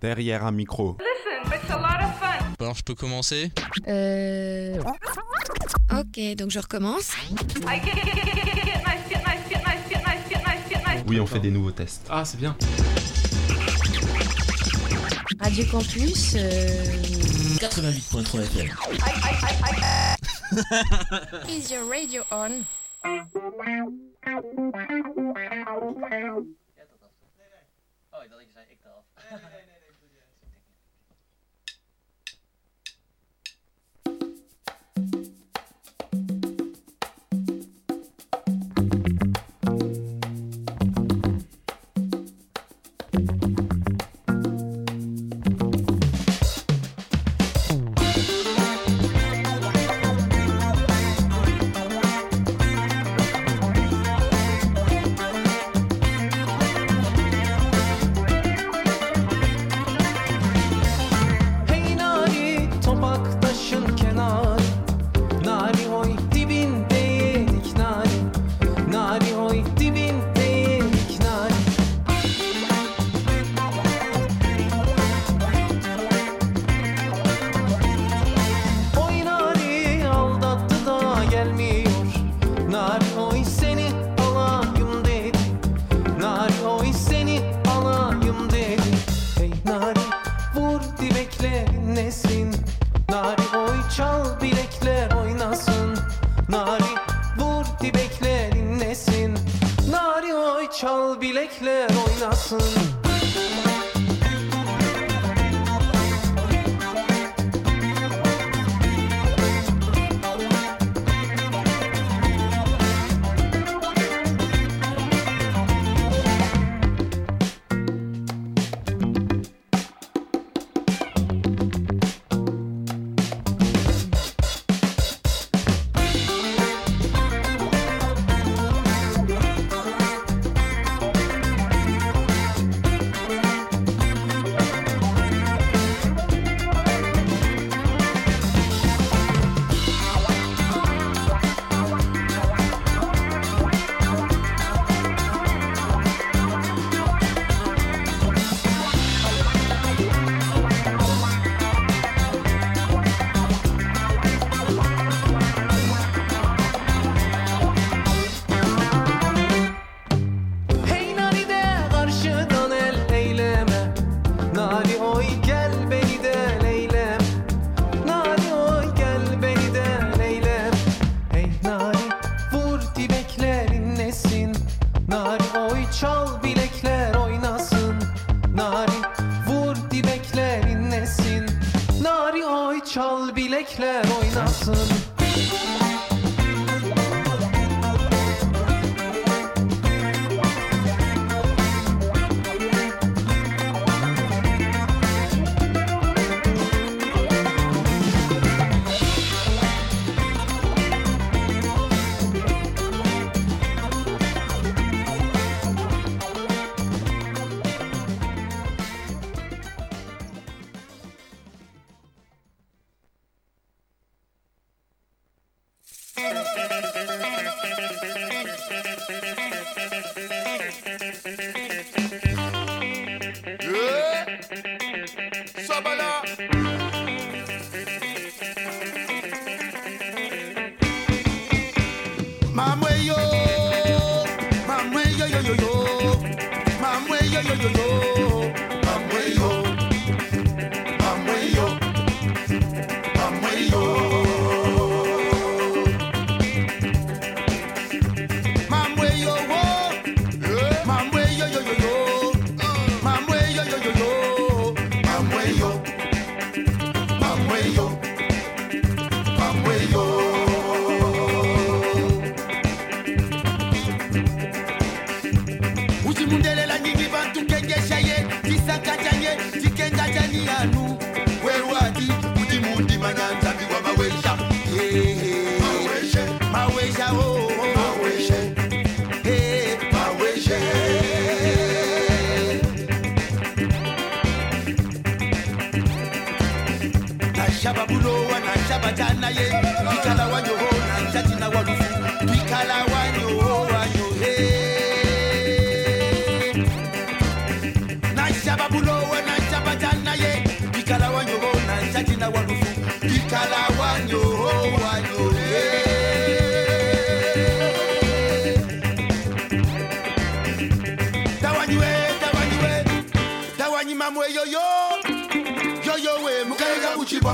Derrière un micro. Listen, je peux commencer Euh. Ok, donc je recommence. Oui, on fait des nouveaux tests. Ah, c'est bien. Radio Campus. Euh... 88.3 FM. Is your radio on? Wow. awesome. you know.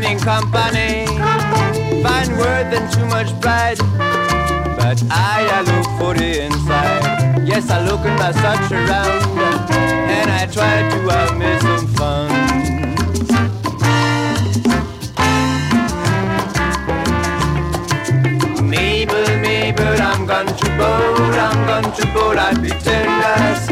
company. Fine word than too much pride. But I, I look for the inside. Yes, I look and I search around. And I try to have me some fun. Mabel, Mabel, I'm going to bowl, I'm going to bowl, I pretenders. Mabel,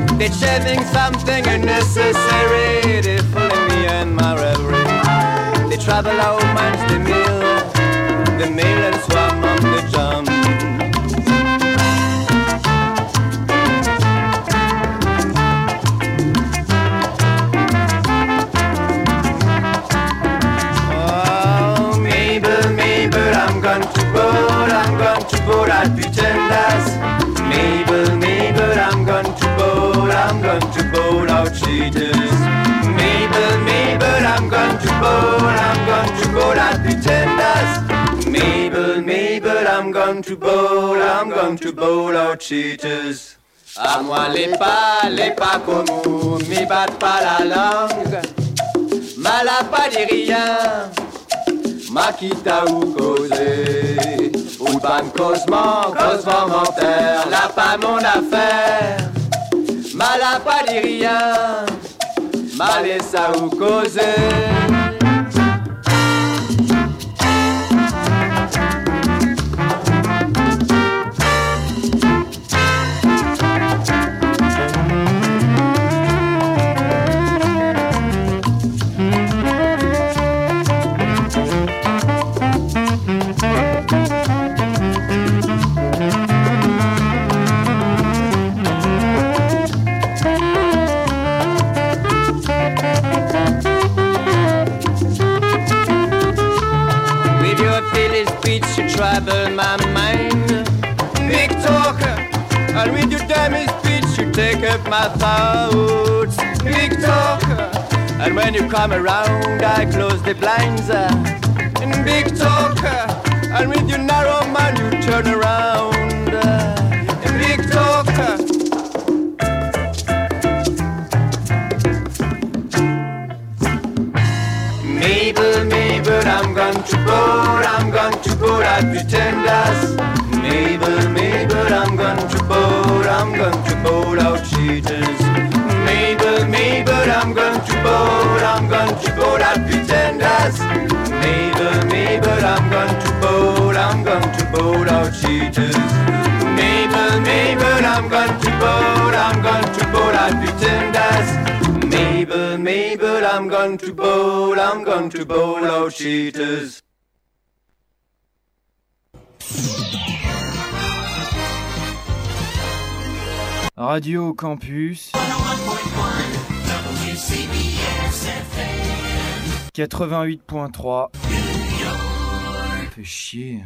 They're chasing something unnecessary, they're fooling me and my reverie. They travel out miles the mill, the mill I'm to board at. Mabel, Mabel, I'm going to board, I'm going to board out cheaters. À moi les pas, les pas communs, m'y battent pas la langue. Mal à pas dit rien. Makita ou causé Ou pas causement, causement menteur Là pas mon affaire Mal à pas dit rien balesa ukoze you my thoughts. Big talker And when you come around I close the blinds. And big talker And with your narrow mind you turn around. Big talker Mabel, Mabel, I'm going to board, I'm going to board at pretenders. Mabel, Mabel, I'm going to board, I'm going to board out cheaters. Mabel, I'm going to board, I'm going to board at pretenders. Mabel, Mabel, I'm going to board, I'm going to board out cheaters. Mabel, Mabel, I'm going to board, I'm going to pretenders. I'm going to bowl, I'm going to bowl out cheaters. Radio Campus 88.3 Fait chier.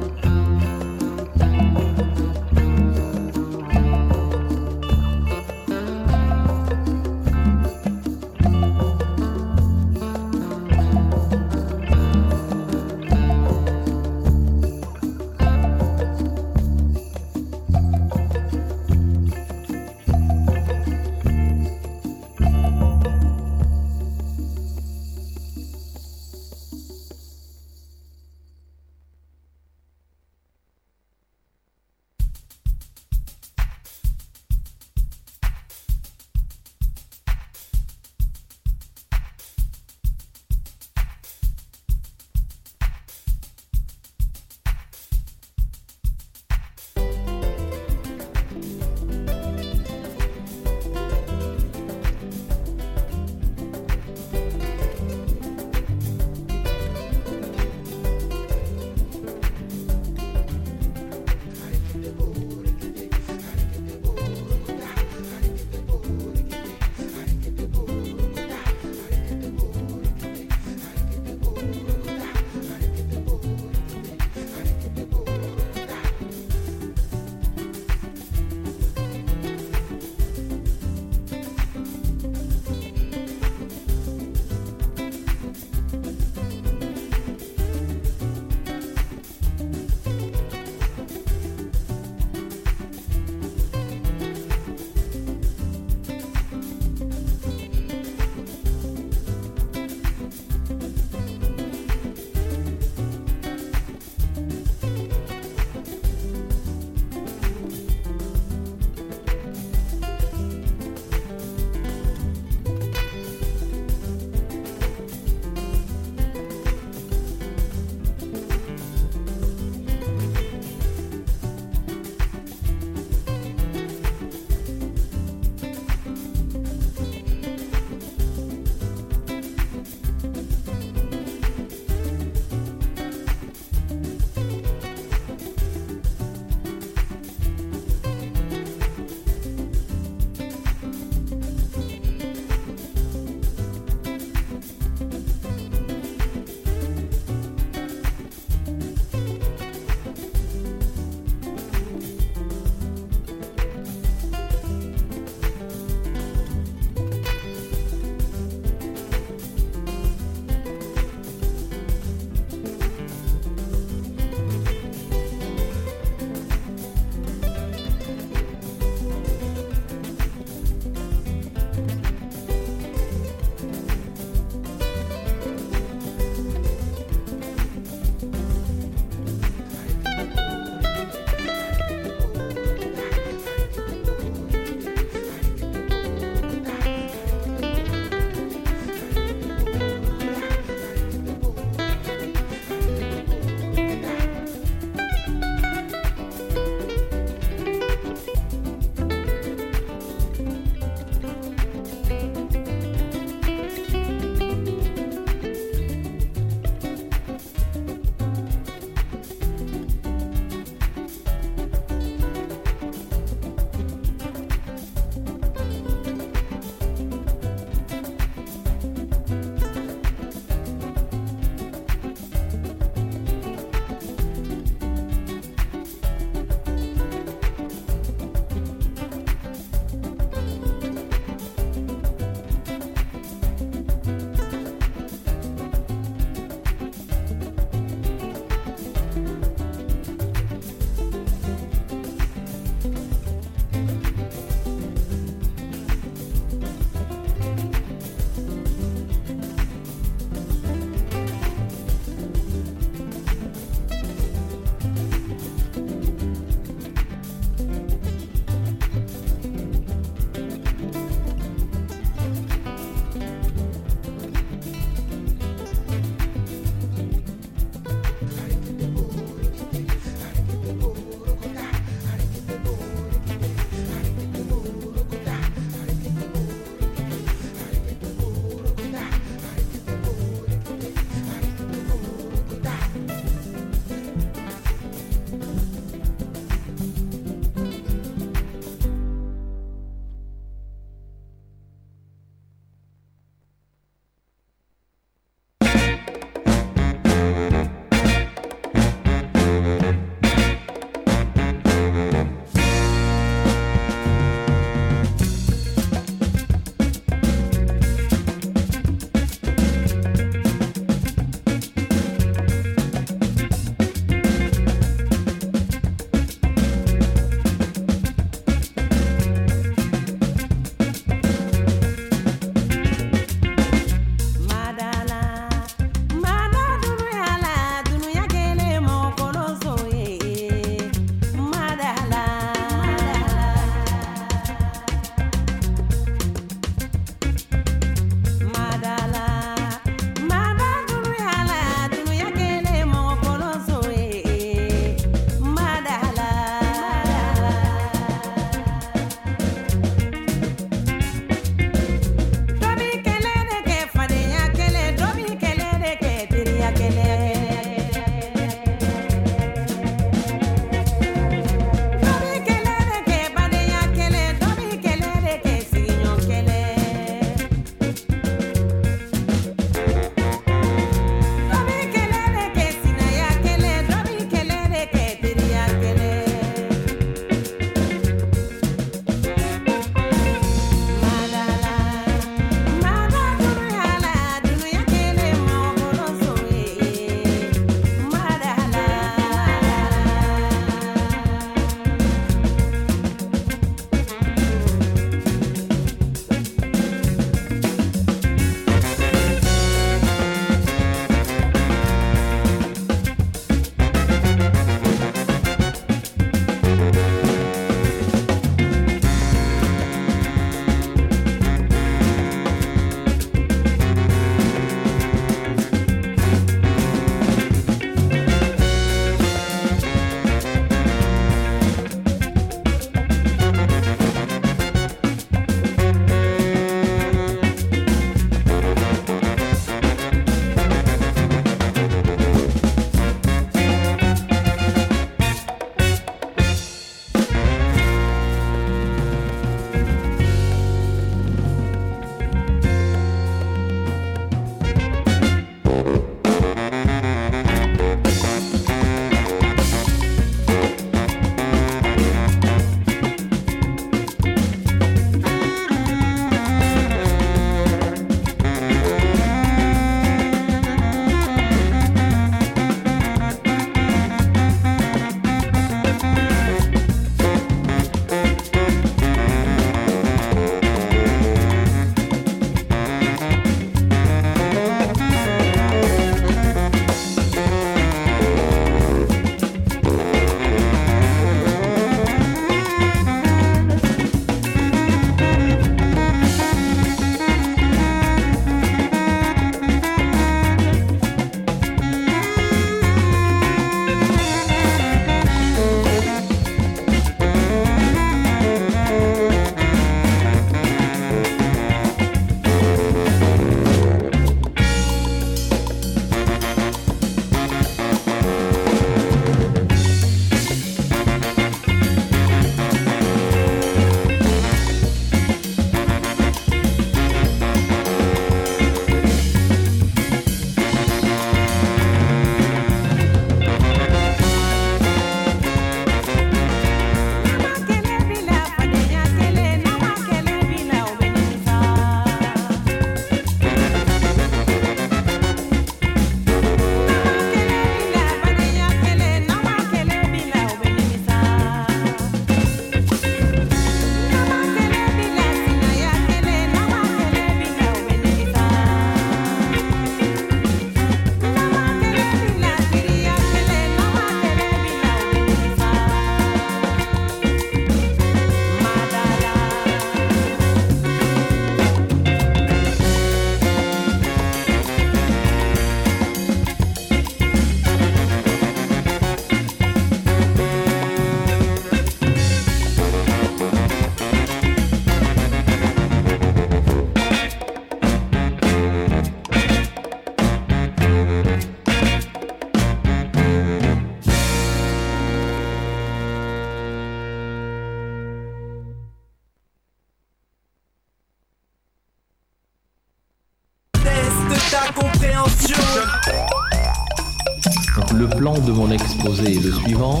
Est le suivant.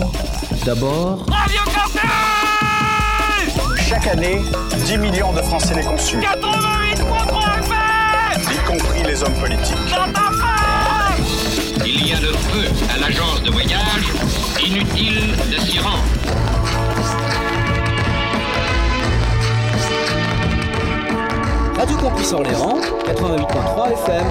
D'abord, Chaque année, 10 millions de Français les conçus. 88.3 Y compris les hommes politiques. Il y a le feu à l'agence de voyage. Inutile de s'y rendre. Radio Campus Orléans, 88.3 FM.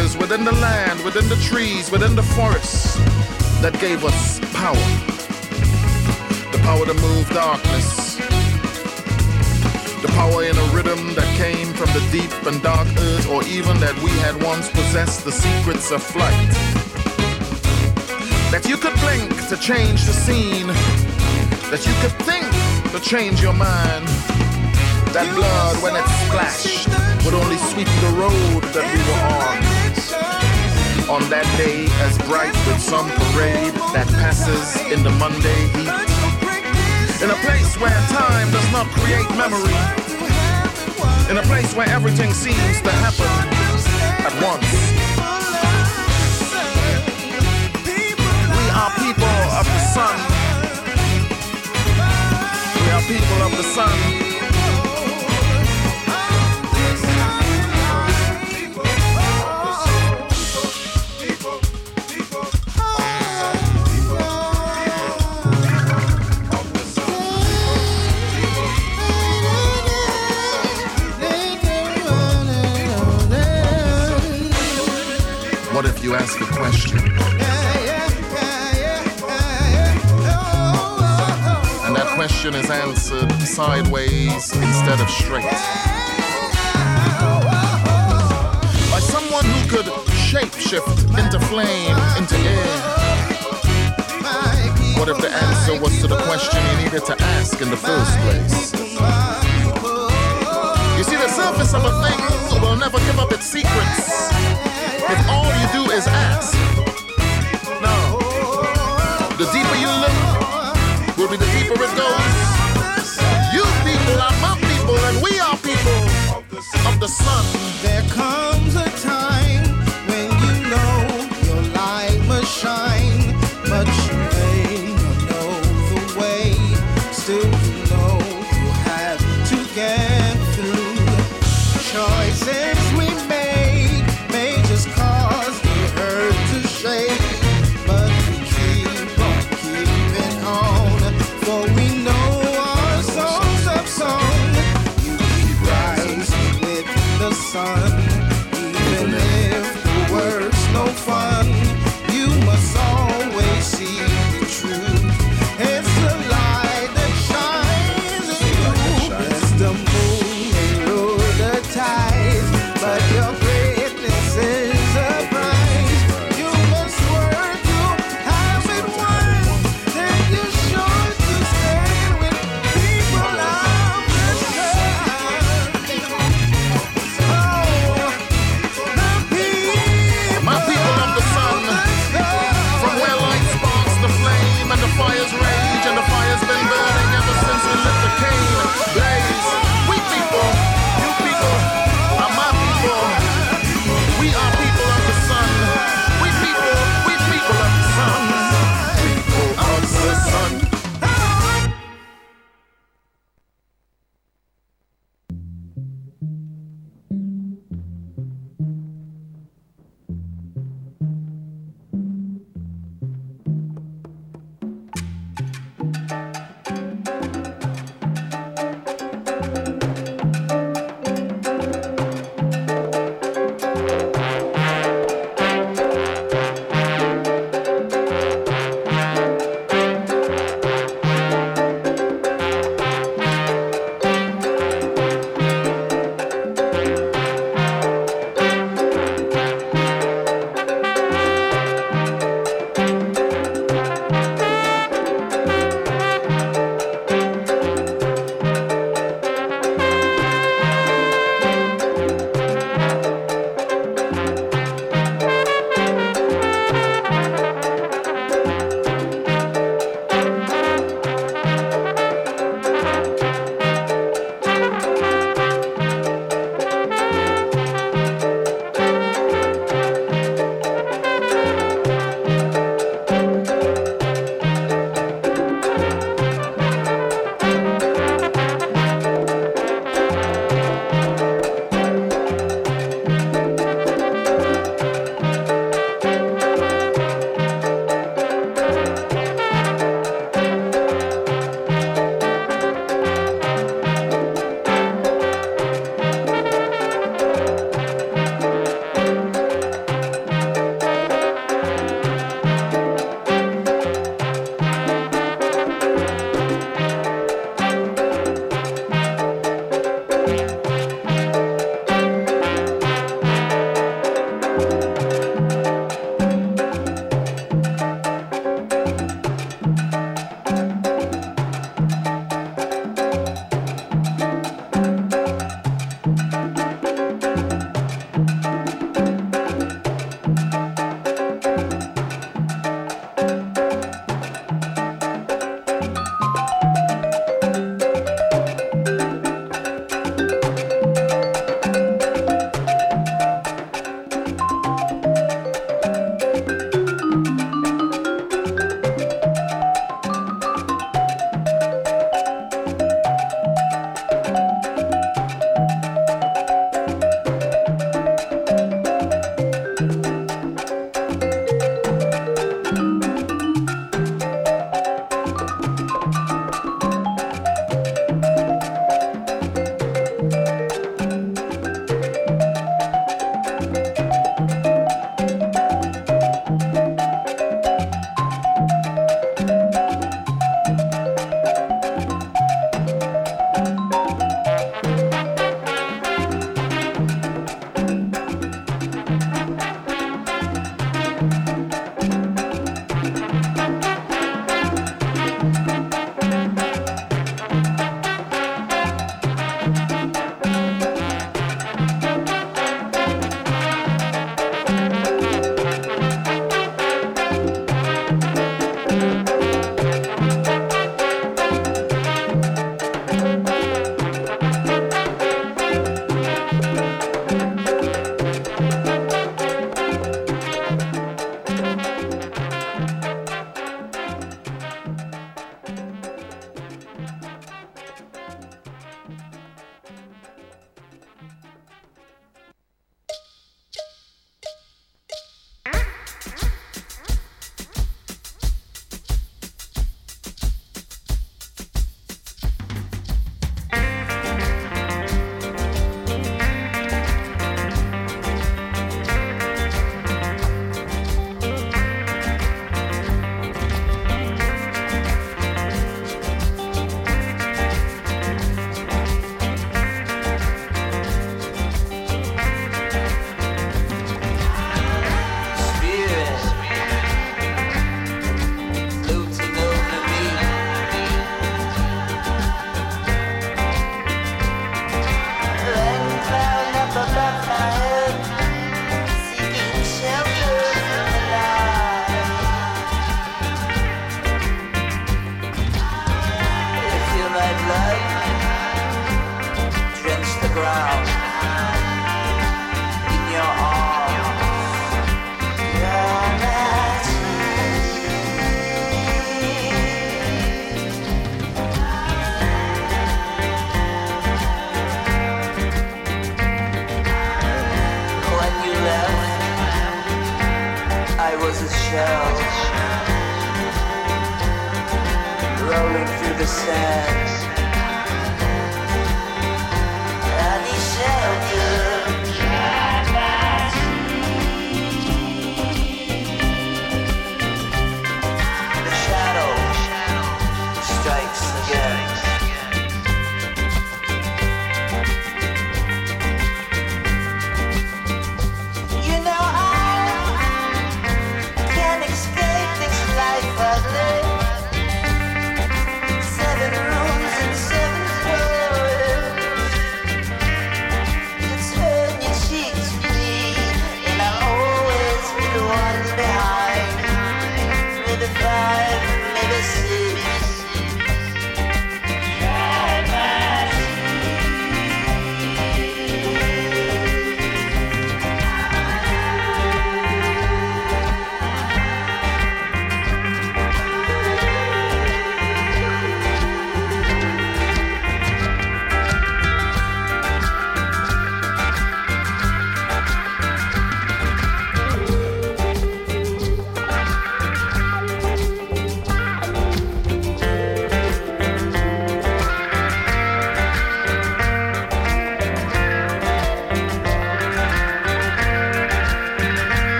Forces within the land, within the trees, within the forests that gave us power. The power to move darkness. The power in a rhythm that came from the deep and dark earth, or even that we had once possessed the secrets of flight that you could blink to change the scene, that you could think to change your mind. That blood, when it splashed, would only sweep the road that we were on. On that day, as bright with some parade that passes in the Monday heat. In a place where time does not create memory. In a place where everything seems to happen at once. We are people of the sun. We are people of the sun. Ask a question? And that question is answered sideways instead of straight. By someone who could shapeshift into flame, into air. What if the answer was to the question you needed to ask in the first place? You see, the surface of a thing will never give up its secrets if all you do is ask. No. The deeper you look, will be the deeper it goes.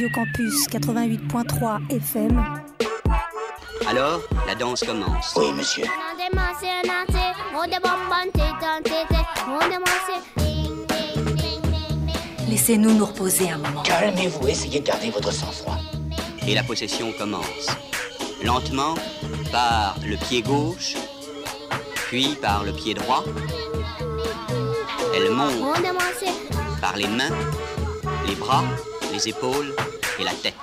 Radio Campus 88.3 FM. Alors, la danse commence. Oui, monsieur. Laissez-nous nous reposer un moment. Calmez-vous, essayez de garder votre sang-froid. Et la possession commence. Lentement, par le pied gauche, puis par le pied droit. Elle monte par les mains, les bras, les épaules et la tête.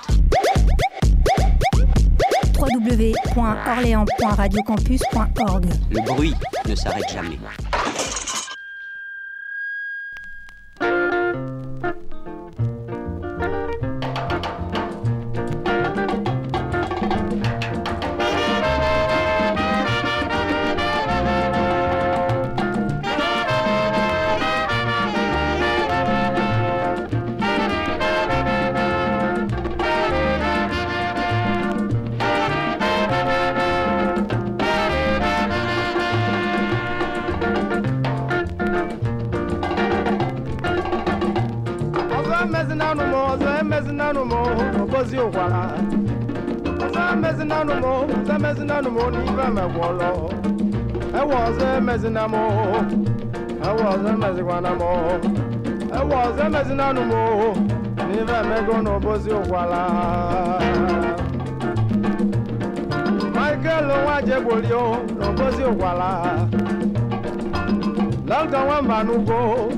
www.orléans.radiocampus.org Le bruit ne s'arrête jamais. mpozi ụgwala Michael Nwajegbolio na mpozi ụgwala Lọlga Nwamba n'ugbo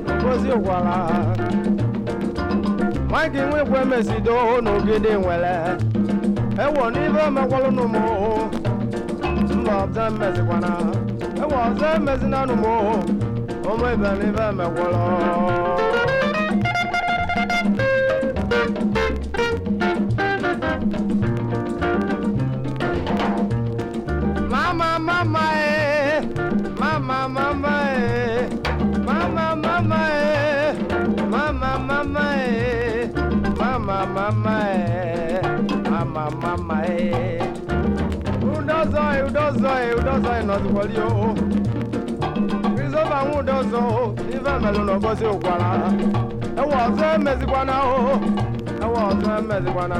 na mpozi ụgwala Mike Nwekwe Mesido na Ogede Nwele. Ewo n'ibe mekwalụ n'ụmụ mba ọzọ emezikwana ewe ọzọ emezina n'ụmụ ụmụ ibe n'ibe mekwalụ. ti wọlé o. Christopher Awúdọ̀sán o, ife mẹ́lú lọ bọ́ sí òkwara. Ẹ wọ ọ̀sán mẹ́sìkwana o, ẹ wọ ọ̀sán mẹ́sìkwana.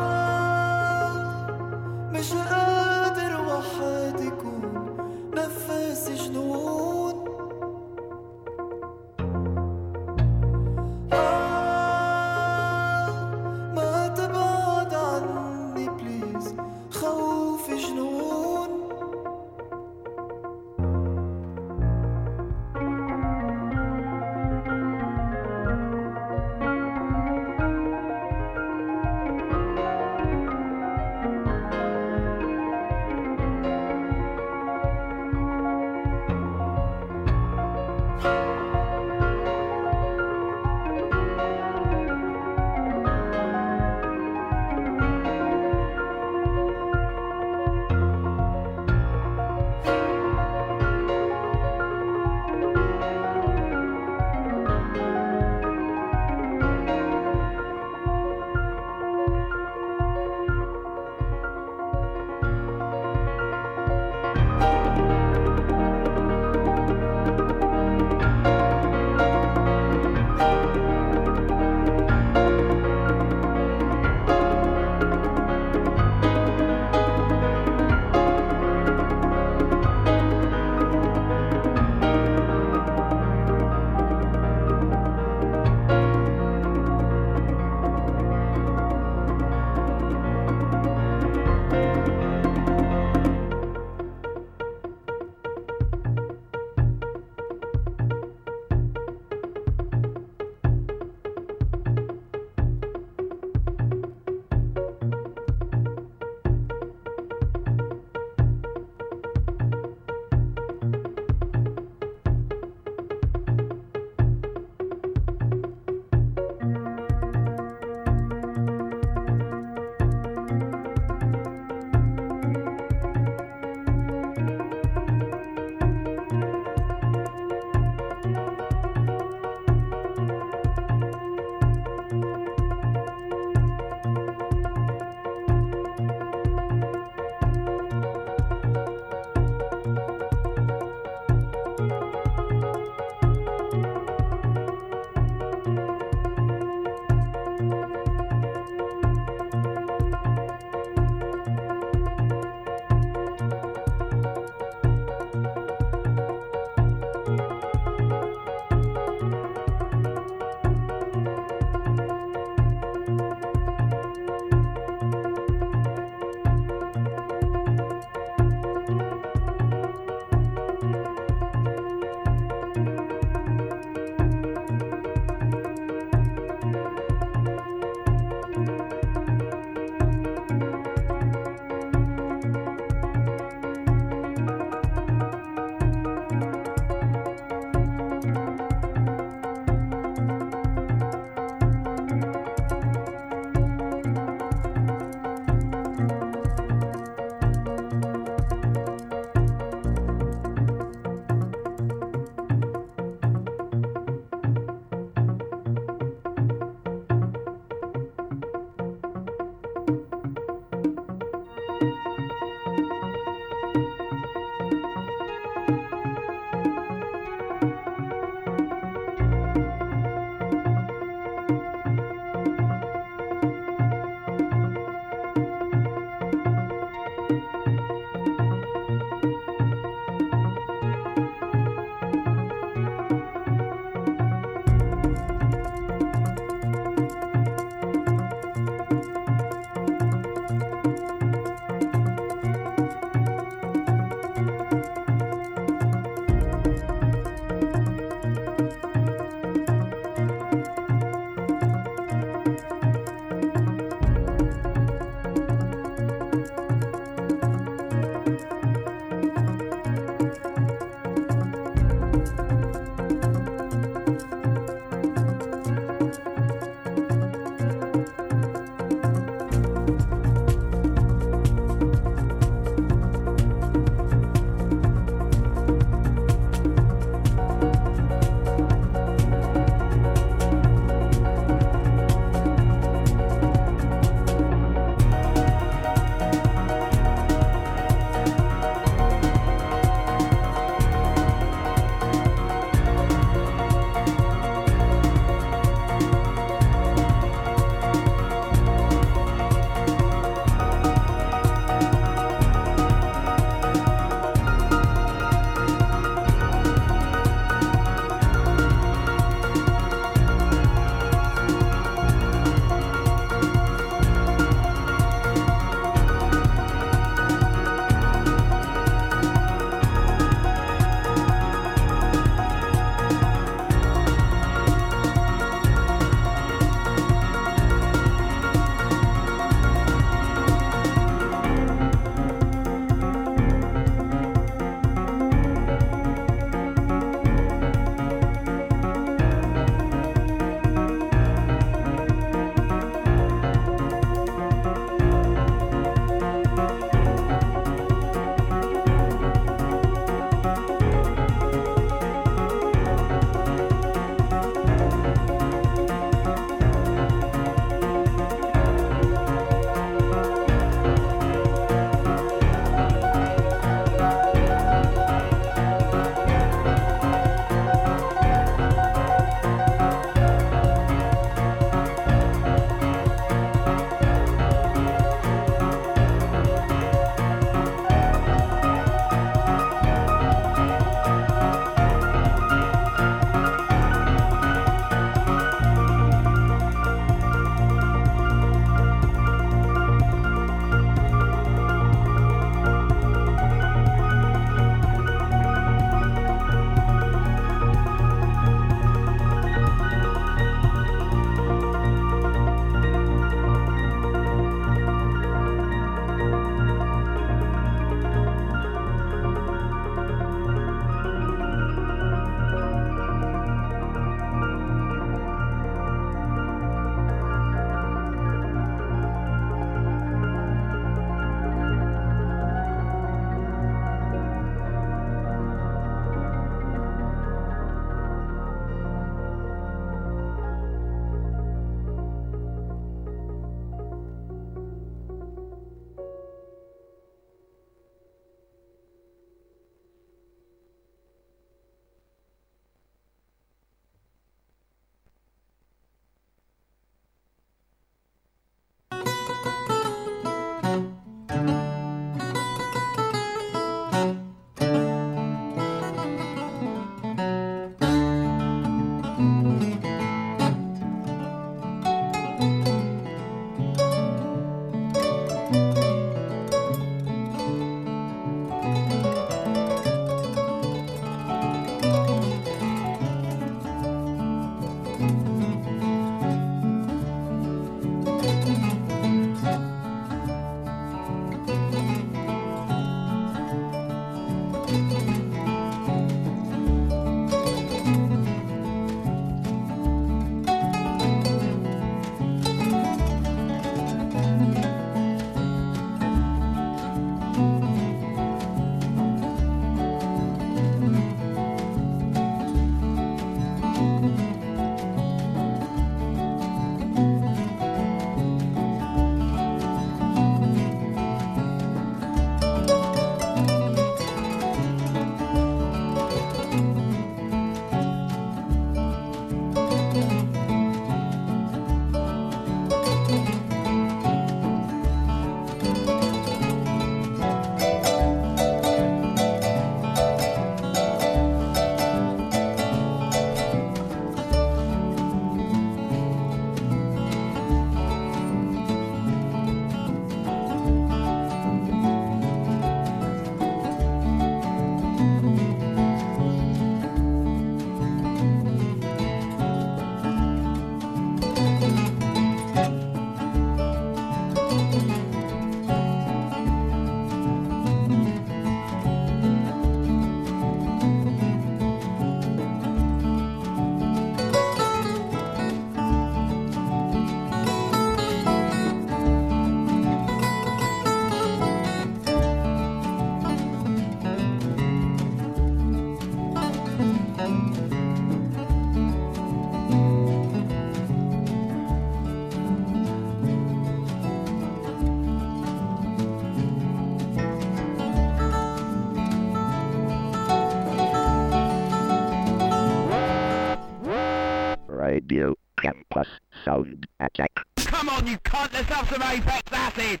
Radio Campus Sound Attack. Come on, you cunt, let's have some Apex acid!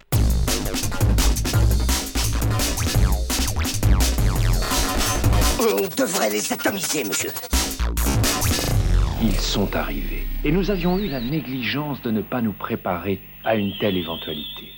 On devrait les atomiser, monsieur. Ils sont arrivés. Et nous avions eu la négligence de ne pas nous préparer à une telle éventualité.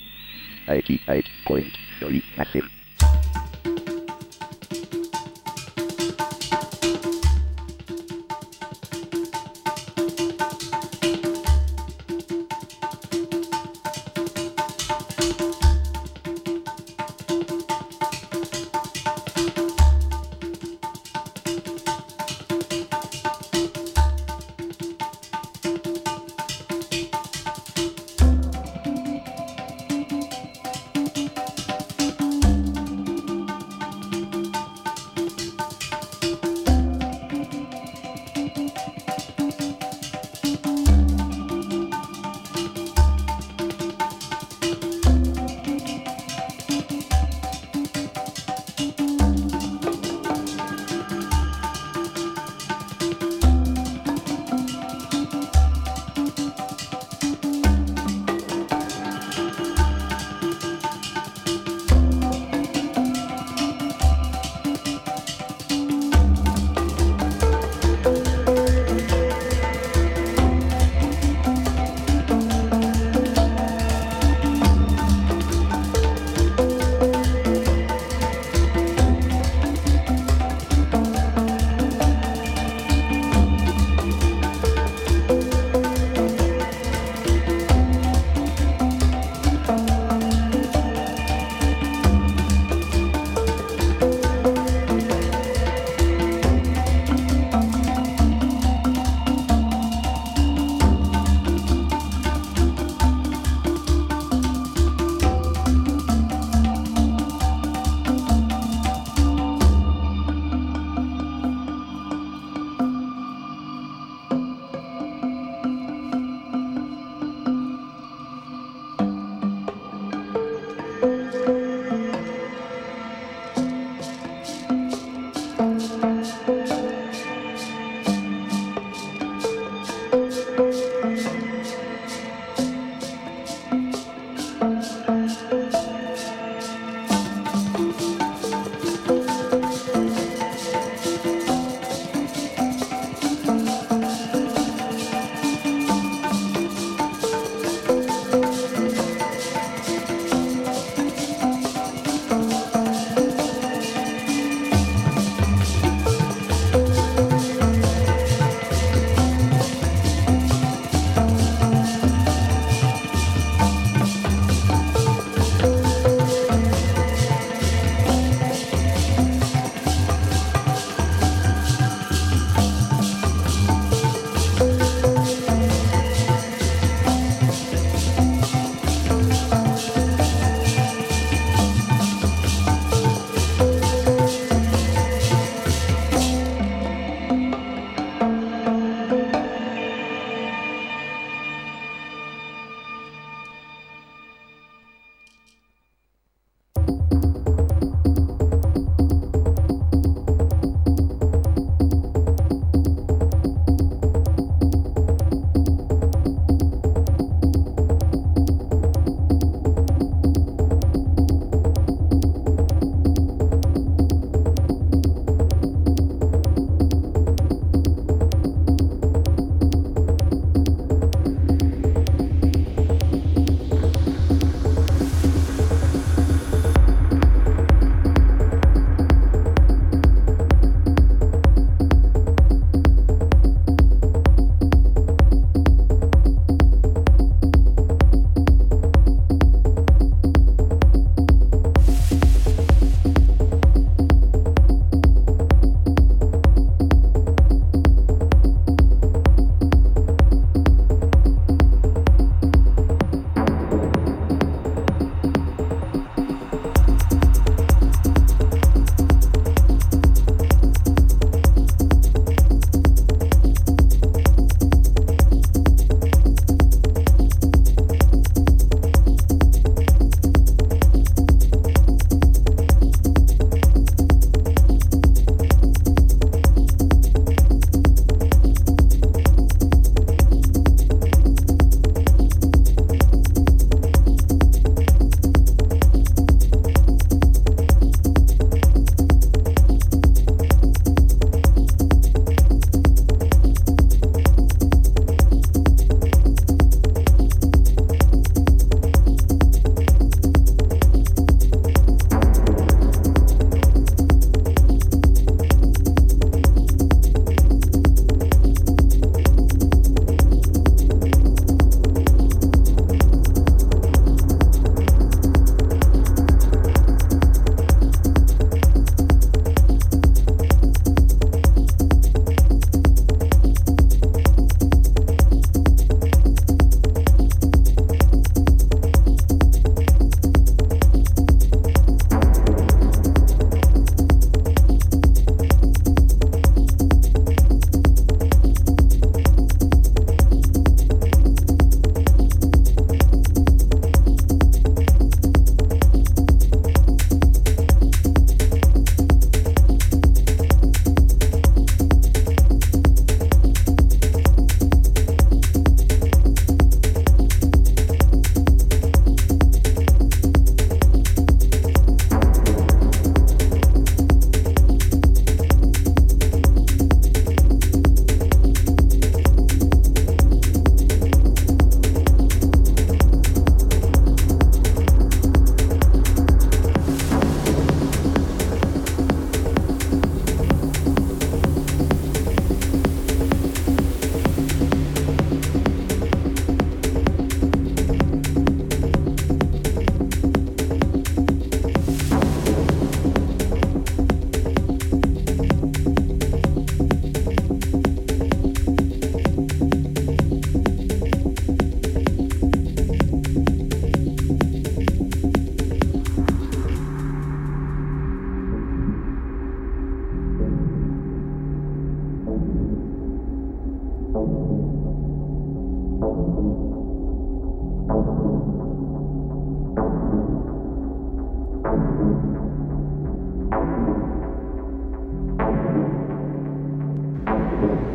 Thank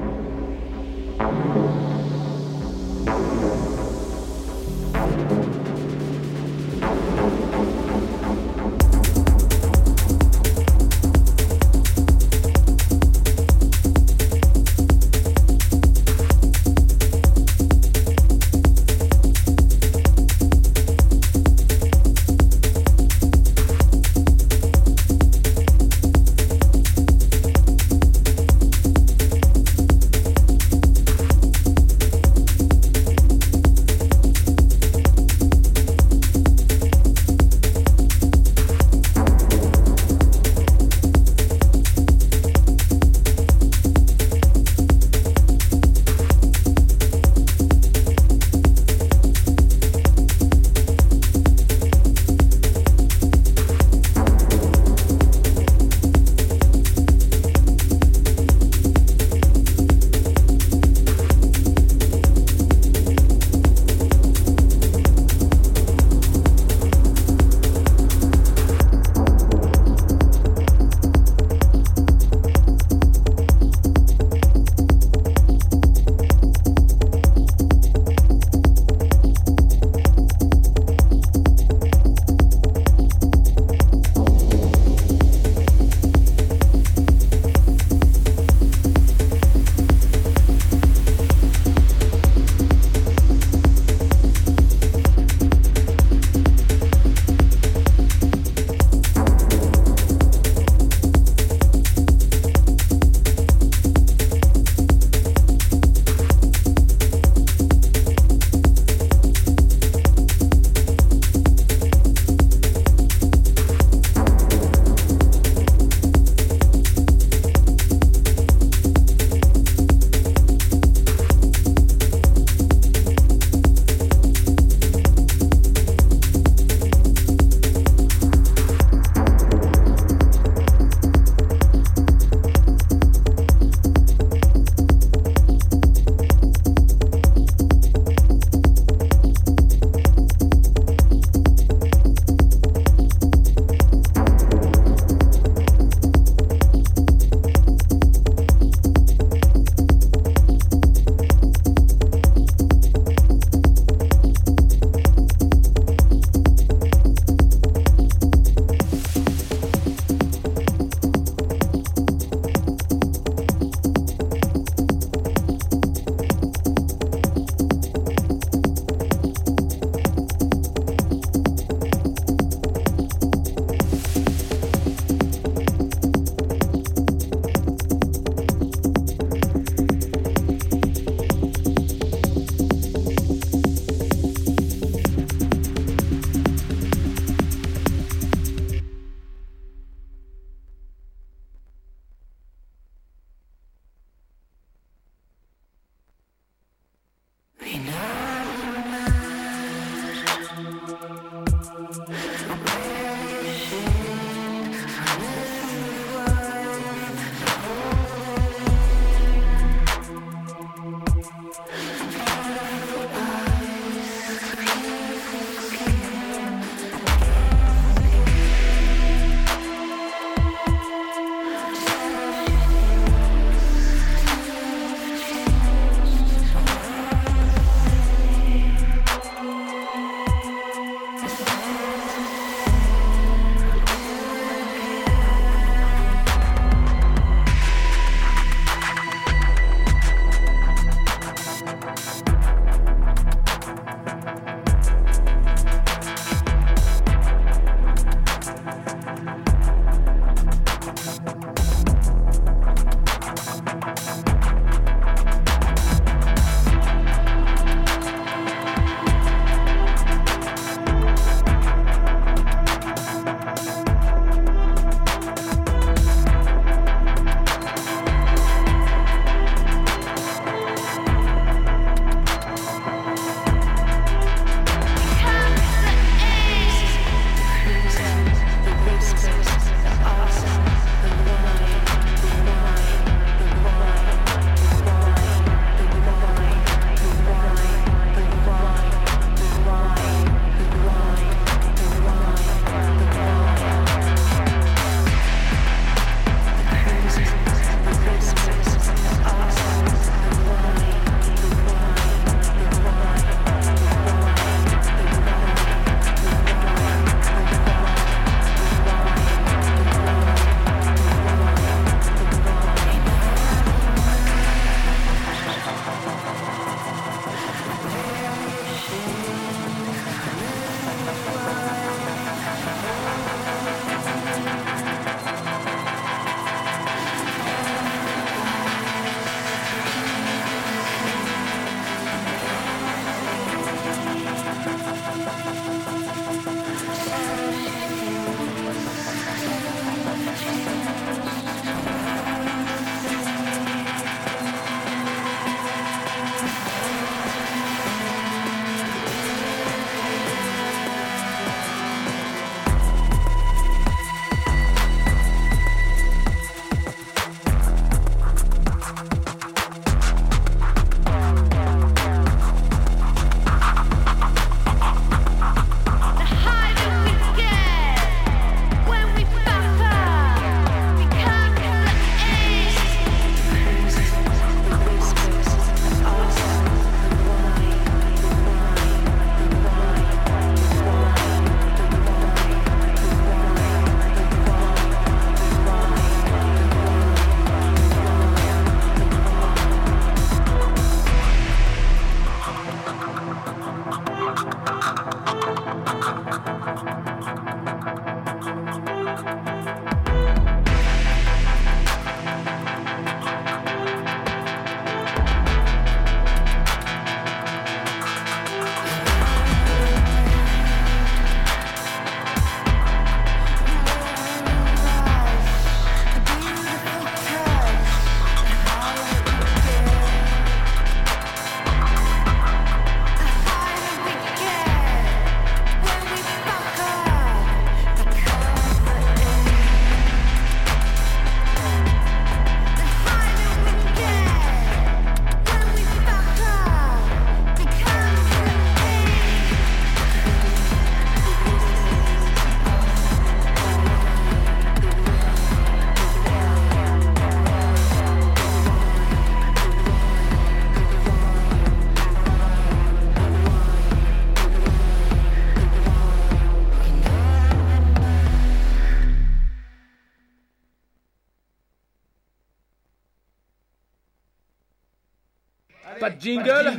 Pas de jingle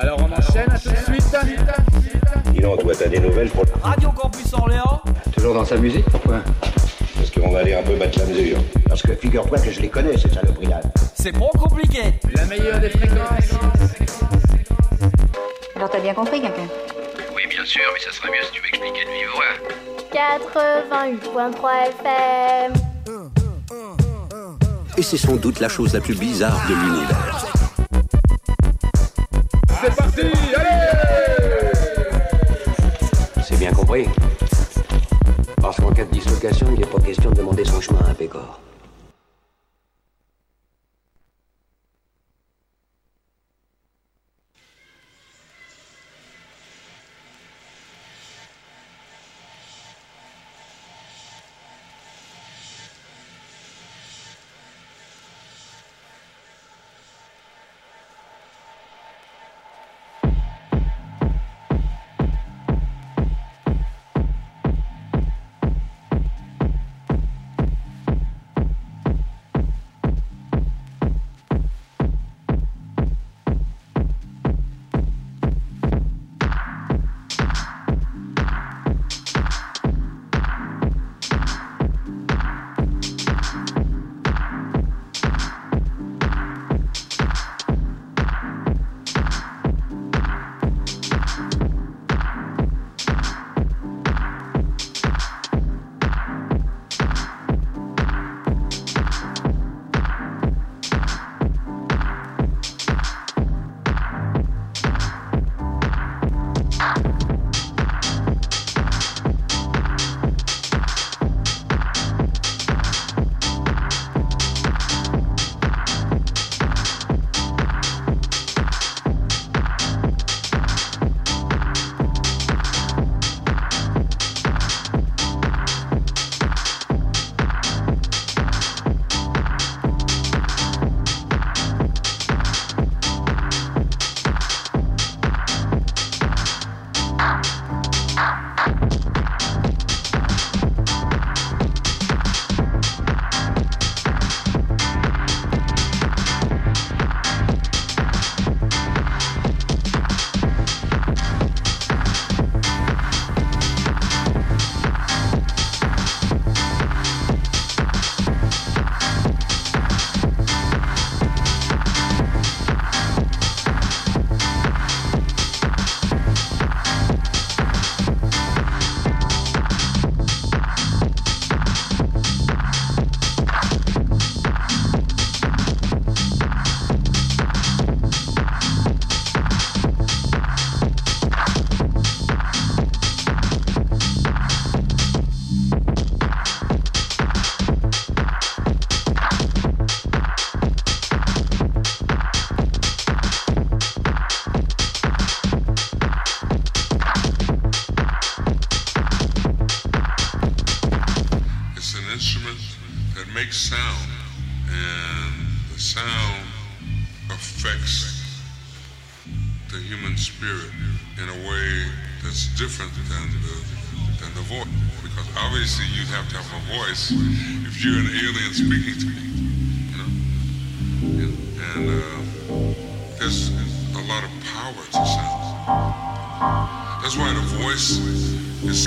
Alors on enchaîne à tout de suite Dis donc, toi, t'as des nouvelles pour... Radio Campus Orléans Toujours dans sa musique Pourquoi? Parce qu'on va aller un peu battre la mesure. Parce que figure-toi que je les connais, ces saloperies-là. C'est pas compliqué La meilleure des fréquences Alors t'as bien compris, quelqu'un? Oui, bien sûr, mais ça serait mieux si tu m'expliquais de vive voix. 88.3 FM. Et c'est sans doute la chose la plus bizarre de l'univers. C'est parti, allez C'est bien compris. Parce qu'en cas de dislocation, il n'est pas question de demander son chemin à Pégor. It's affects the human spirit in a way that's different than the than the voice. Because obviously you'd have to have a voice if you're an alien speaking to me, you know. And, and uh, there's a lot of power to sound. That's why the voice is because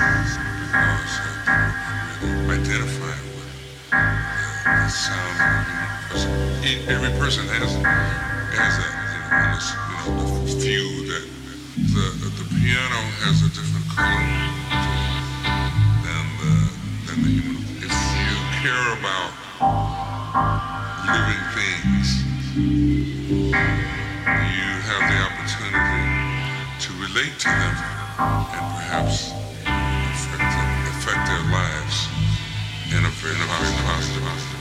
really identify with the, sound of the human person. E- Every person has has that, you know, the few that the the piano has a different color than the than the human. If you care about living things, you have the opportunity to relate to them and perhaps affect, affect their lives in a very positive, positive,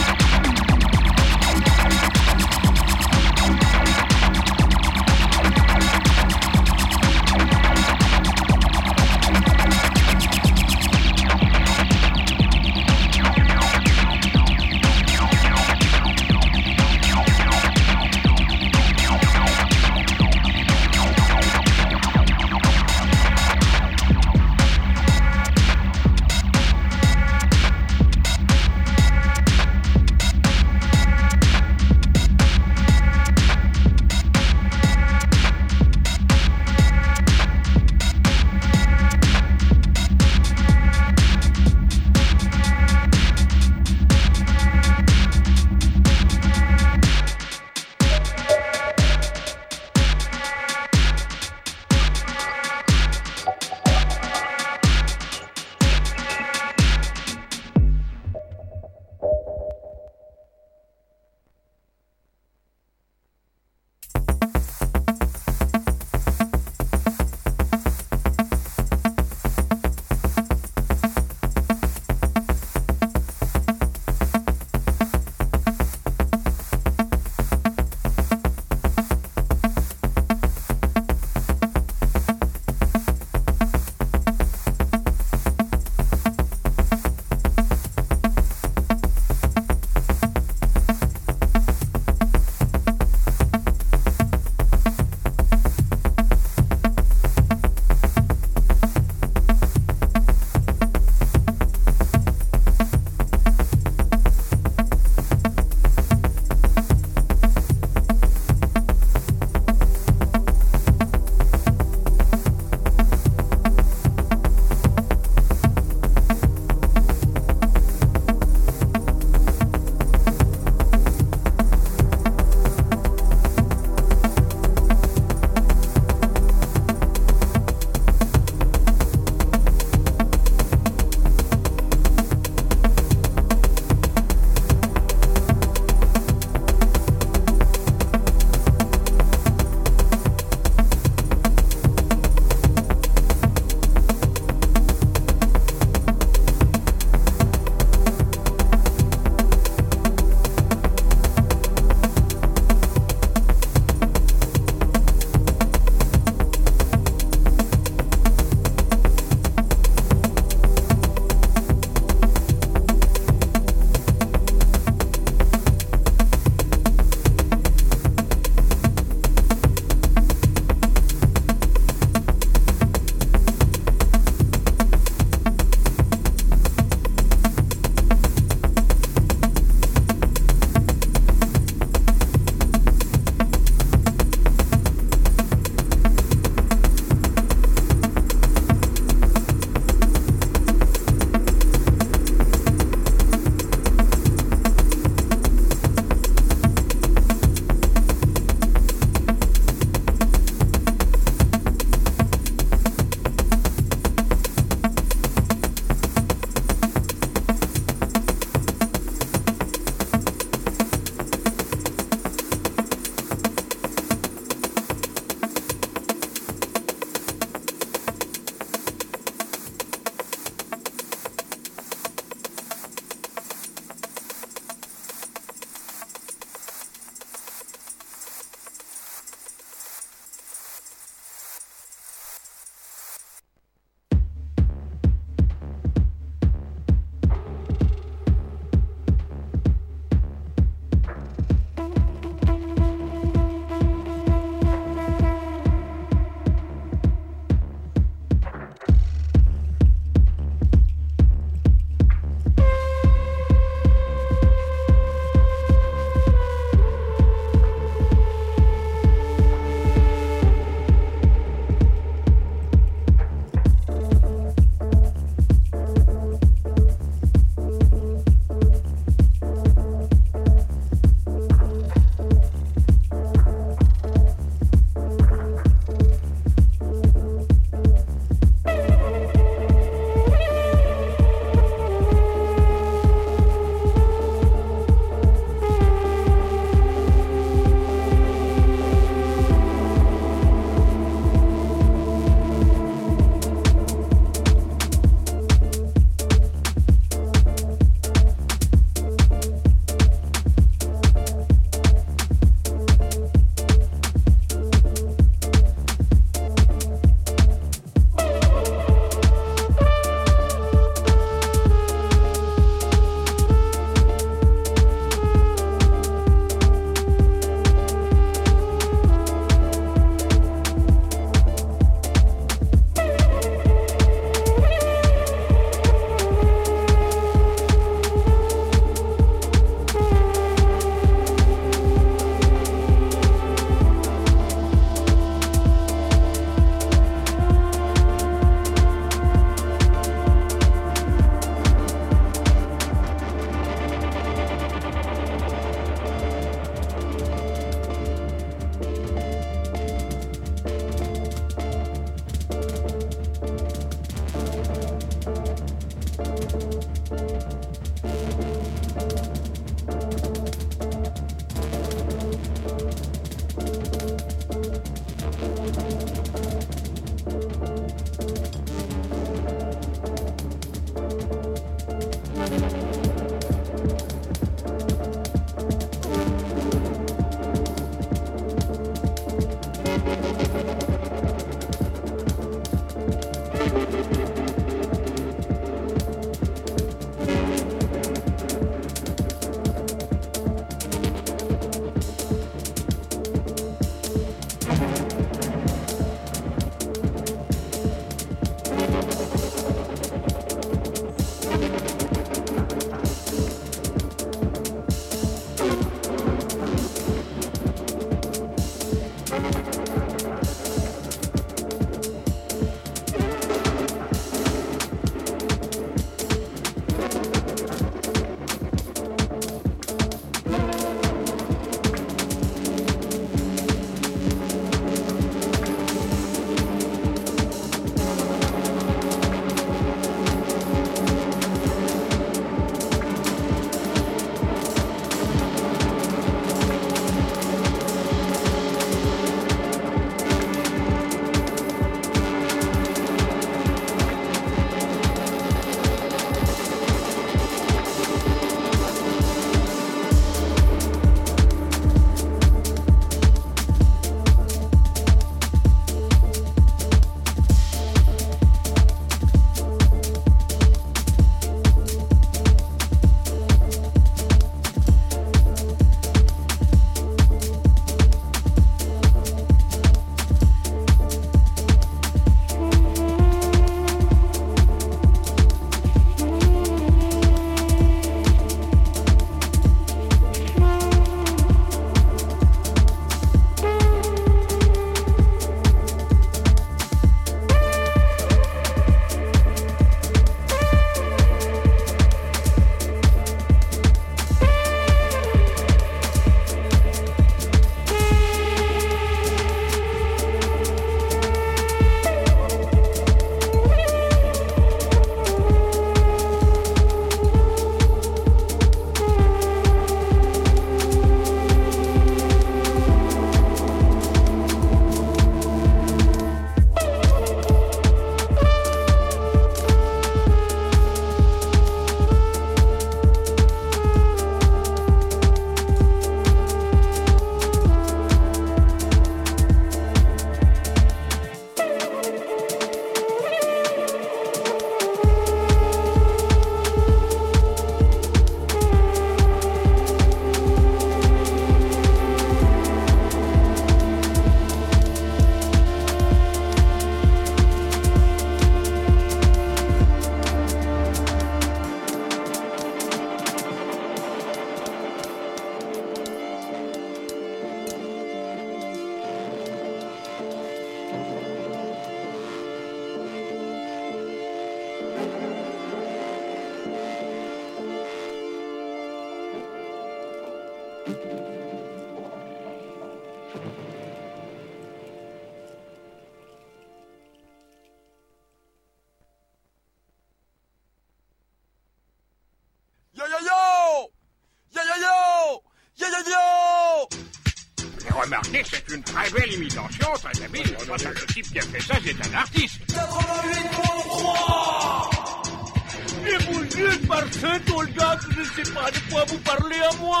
remarqué, c'est une très belle imitation, très habile. Le type qui a fait ça, c'est un artiste. 88.3 Et mon Dieu, parfait, Olga, je ne sais pas de quoi vous parlez à moi.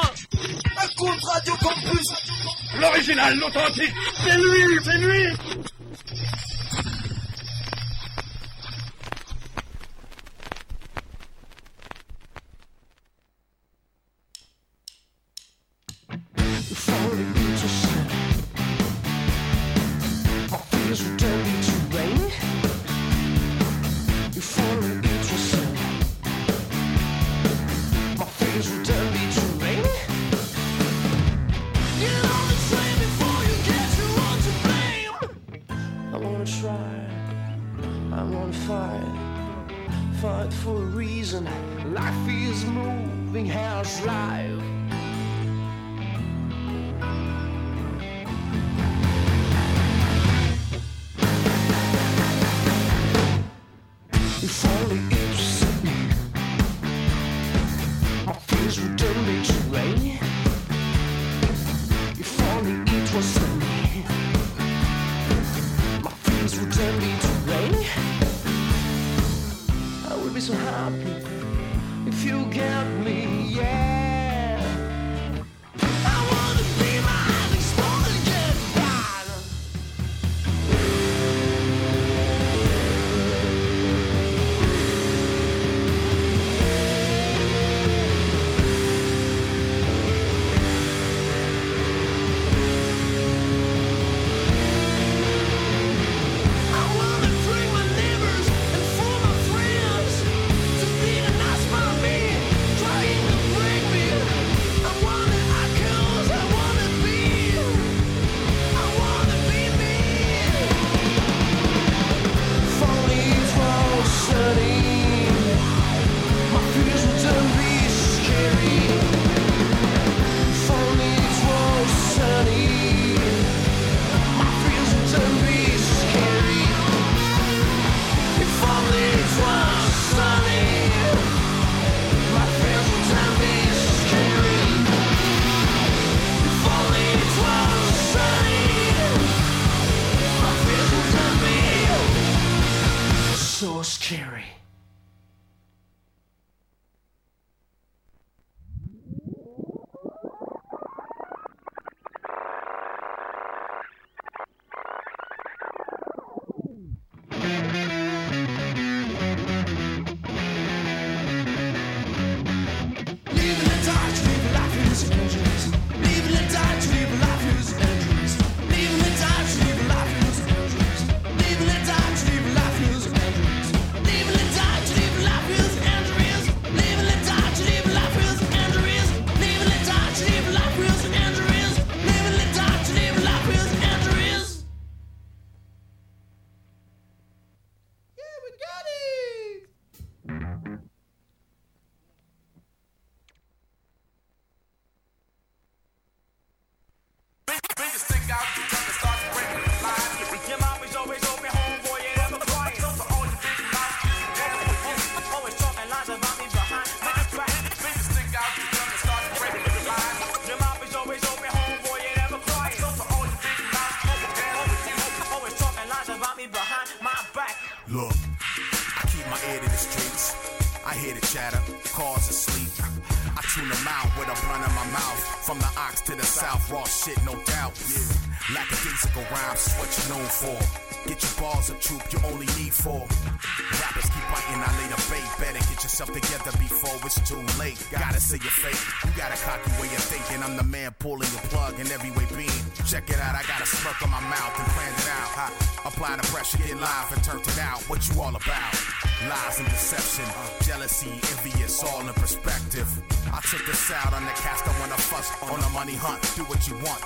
À cause Radio Campus. L'original, l'authentique. C'est lui, c'est lui.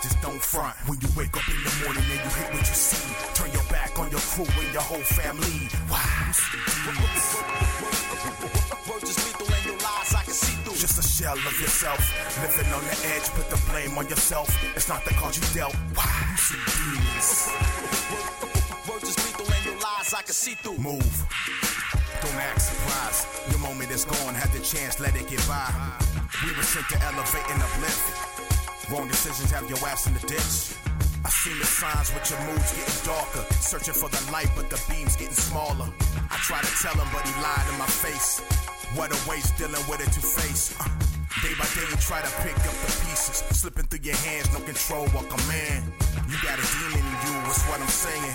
just don't front. When you wake up in the morning and you hate what you see, turn your back on your crew and your whole family. Why? Words lethal and your lies I can see through. Just a shell of yourself, living on the edge. Put the blame on yourself. It's not the cause you dealt. Why? You see demons. Words is lethal and your lies I can see through. Move. Don't act surprised. Your moment is gone. Had the chance, let it get by. We were sent to elevate and uplift. Wrong decisions have your ass in the ditch. I seen the signs with your moods getting darker. Searching for the light, but the beams getting smaller. I tried to tell him, but he lied in my face. What a waste dealing with it to face. Uh, day by day, you try to pick up the pieces. Slipping through your hands, no control, or command. You got a demon in you, that's what I'm saying.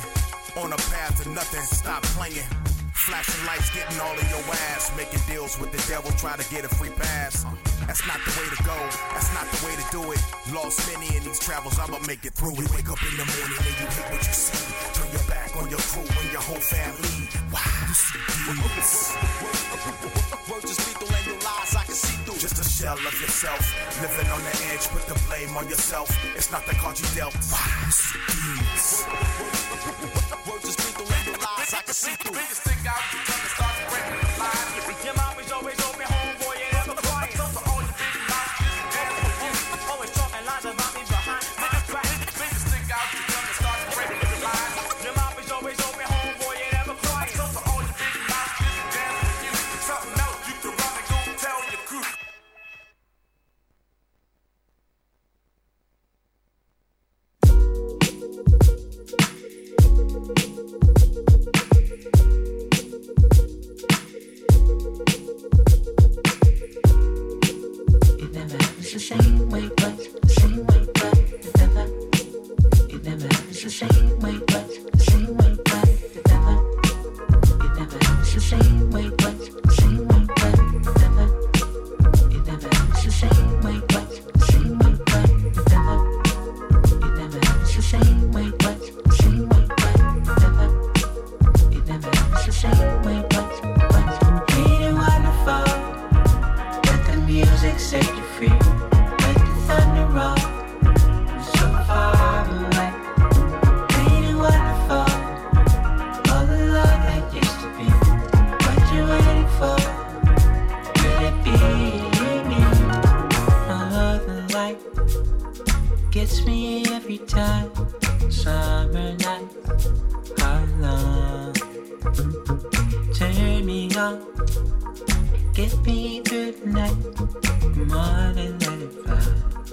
On a path to nothing, stop playing. Flashing lights, getting all in your ass. Making deals with the devil, try to get a free pass. That's not the way to go, that's not the way to do it. Lost many in these travels, I'ma make it through. You wake up in the morning and you hate what you see. Turn your back on your crew and your whole family. Wow, you see demons. Words is lethal and your lies I can see through. Just a shell of yourself. Living on the edge, put the blame on yourself. It's not the card you dealt. Wow, you see demons. Words is lethal and your lies I can see through. Music set you free. Let the thunder roll. So far away. Wonderful? All the love that used to be. What you waiting for? Could it be me? Light gets me every time. Summer me on. Get me the night. More than let it fly.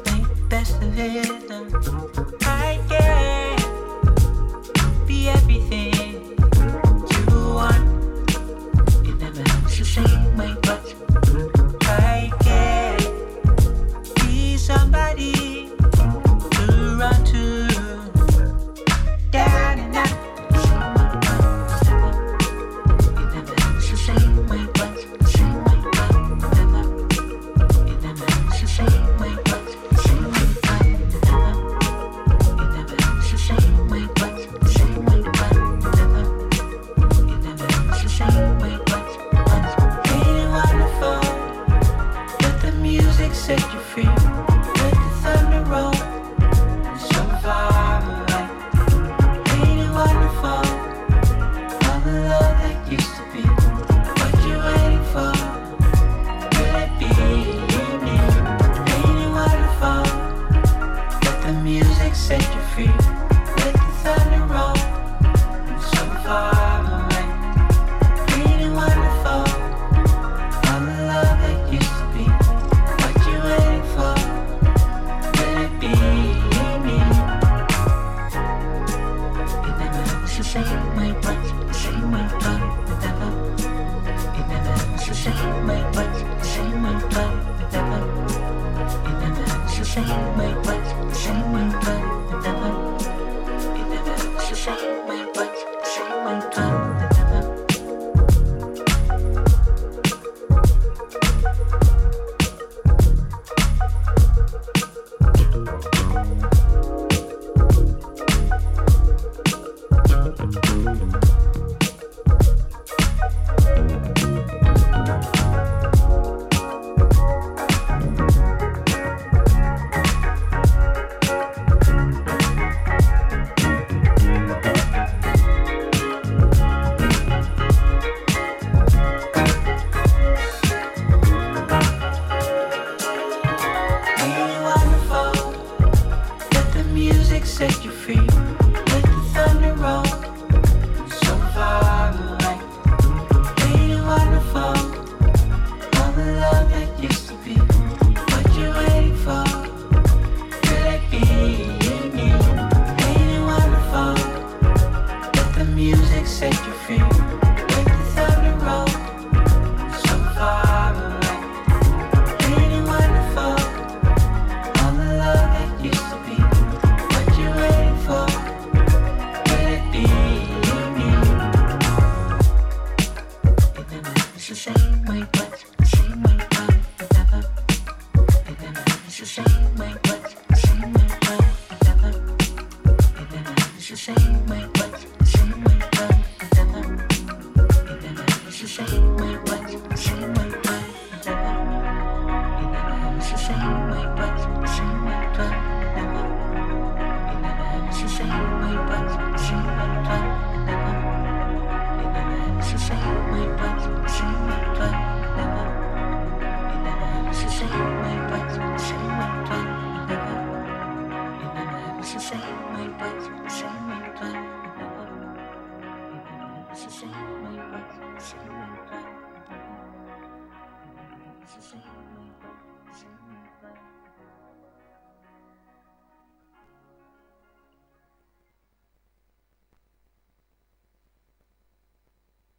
Make the best of it. I can be everything It's the same way.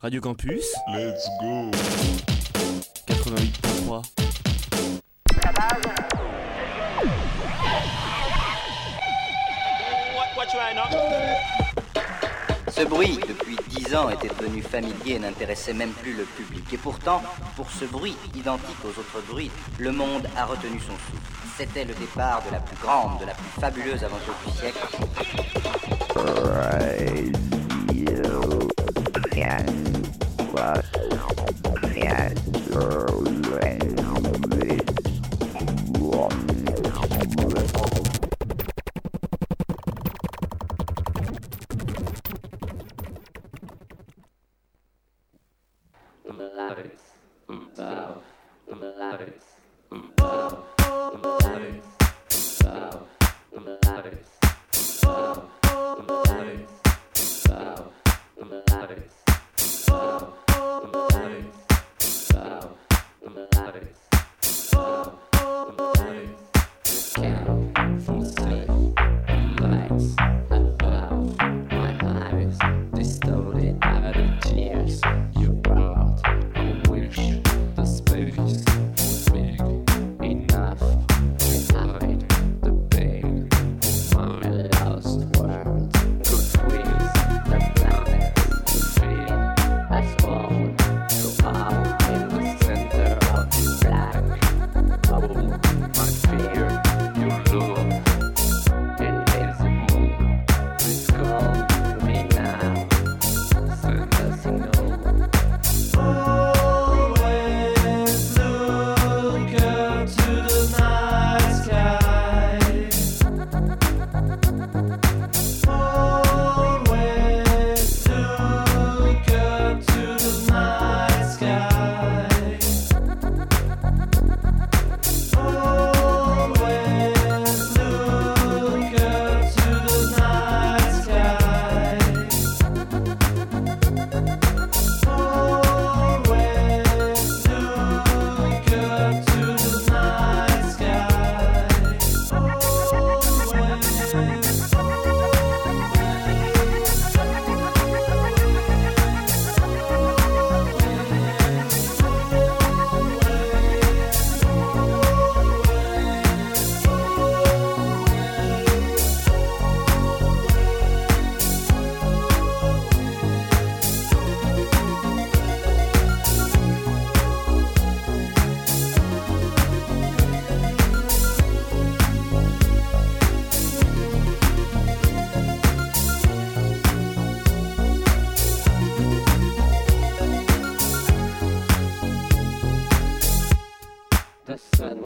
Radio Campus. Let's go. 88.3. What, what you? Ce bruit, depuis dix ans, était devenu familier et n'intéressait même plus le public. Et pourtant, pour ce bruit, identique aux autres bruits, le monde a retenu son souffle. C'était le départ de la plus grande, de la plus fabuleuse aventure du siècle.